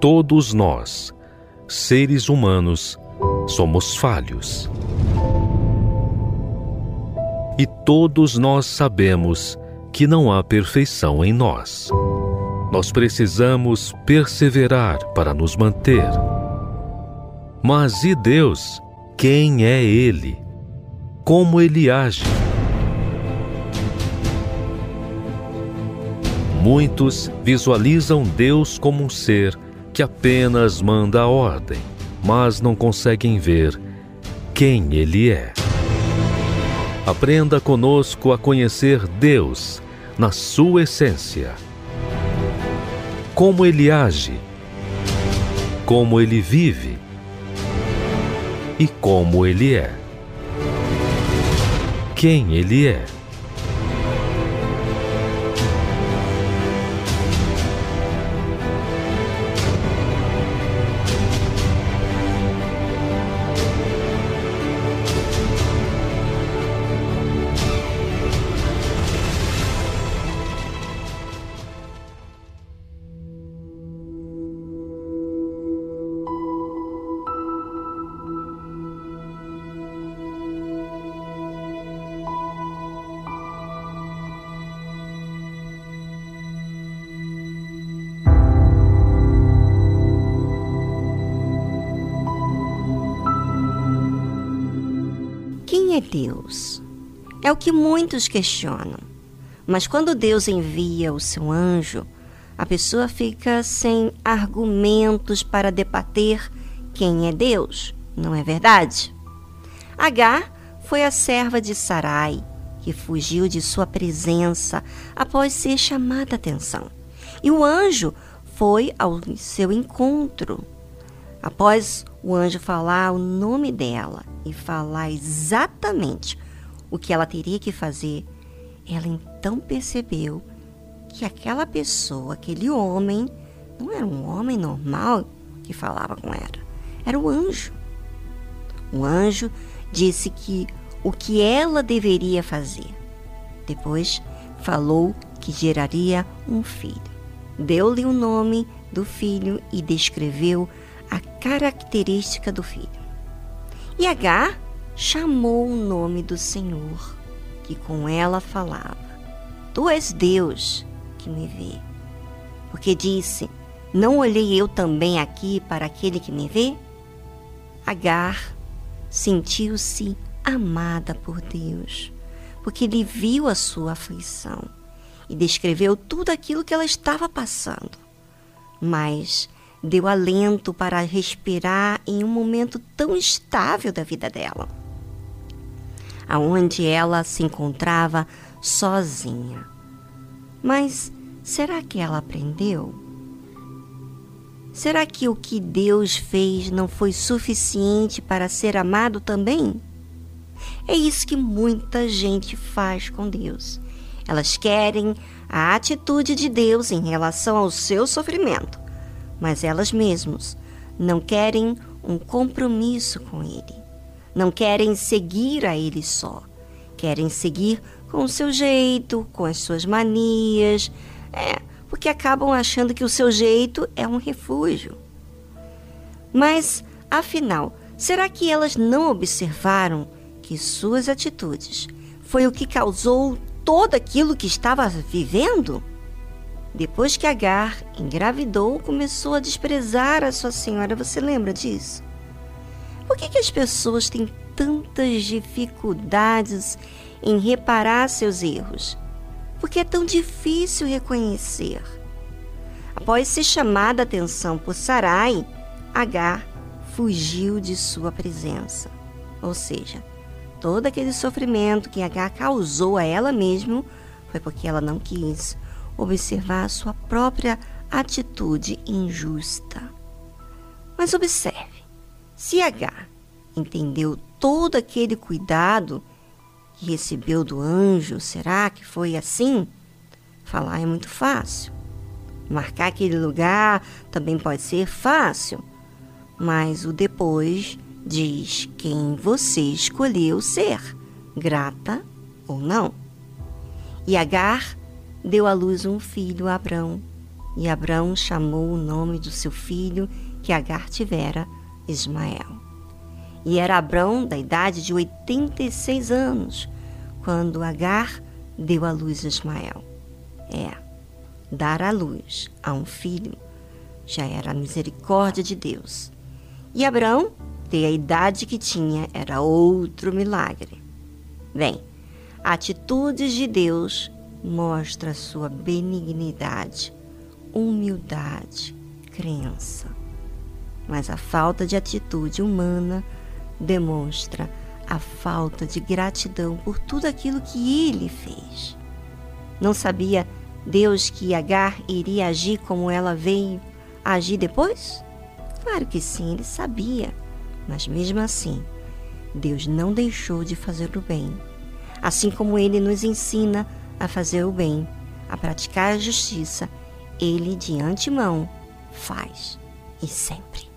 todos nós, seres humanos, somos falhos. E todos nós sabemos que não há perfeição em nós. Nós precisamos perseverar para nos manter. Mas e Deus? Quem é Ele? Como Ele age? Muitos visualizam Deus como um ser que apenas manda a ordem, mas não conseguem ver quem Ele é. Aprenda conosco a conhecer Deus na sua essência. Como Ele age, como Ele vive e como Ele é. Quem Ele é. Deus? É o que muitos questionam. Mas quando Deus envia o seu anjo, a pessoa fica sem argumentos para debater quem é Deus, não é verdade? Agar foi a serva de Sarai, que fugiu de sua presença após ser chamada a atenção. E o anjo foi ao seu encontro. Após o anjo falar o nome dela e falar exatamente o que ela teria que fazer, ela então percebeu que aquela pessoa, aquele homem, não era um homem normal que falava com ela, era o anjo. O anjo disse que o que ela deveria fazer. Depois falou que geraria um filho. Deu-lhe o nome do filho e descreveu a característica do filho. E Agar chamou o nome do Senhor, que com ela falava: Tu és Deus que me vê. Porque disse: Não olhei eu também aqui para aquele que me vê? Agar sentiu-se amada por Deus, porque ele viu a sua aflição e descreveu tudo aquilo que ela estava passando. Mas deu alento para respirar em um momento tão estável da vida dela, aonde ela se encontrava sozinha. Mas será que ela aprendeu? Será que o que Deus fez não foi suficiente para ser amado também? É isso que muita gente faz com Deus. Elas querem a atitude de Deus em relação ao seu sofrimento mas elas mesmas não querem um compromisso com Ele. Não querem seguir a Ele só. Querem seguir com o seu jeito, com as suas manias. É, porque acabam achando que o seu jeito é um refúgio. Mas, afinal, será que elas não observaram que suas atitudes foi o que causou todo aquilo que estava vivendo? Depois que Agar engravidou, começou a desprezar a sua senhora. Você lembra disso? Por que, que as pessoas têm tantas dificuldades em reparar seus erros? Porque é tão difícil reconhecer. Após ser chamada a atenção por Sarai, Agar fugiu de sua presença. Ou seja, todo aquele sofrimento que Agar causou a ela mesma foi porque ela não quis observar sua própria atitude injusta. Mas observe, se H entendeu todo aquele cuidado que recebeu do anjo, será que foi assim? Falar é muito fácil. Marcar aquele lugar também pode ser fácil, mas o depois diz quem você escolheu ser, grata ou não. E Agar deu à luz um filho, Abrão, E Abraão chamou o nome do seu filho que Agar tivera, Ismael. E era Abraão da idade de 86 anos, quando Agar deu à luz Ismael. É, dar à luz a um filho já era a misericórdia de Deus. E Abraão ter a idade que tinha era outro milagre. Bem, atitudes de Deus mostra sua benignidade, humildade, crença. Mas a falta de atitude humana demonstra a falta de gratidão por tudo aquilo que ele fez. Não sabia Deus que Agar iria agir como ela veio agir depois? Claro que sim, ele sabia. Mas mesmo assim, Deus não deixou de fazer o bem. Assim como ele nos ensina a fazer o bem, a praticar a justiça, ele de antemão faz e sempre.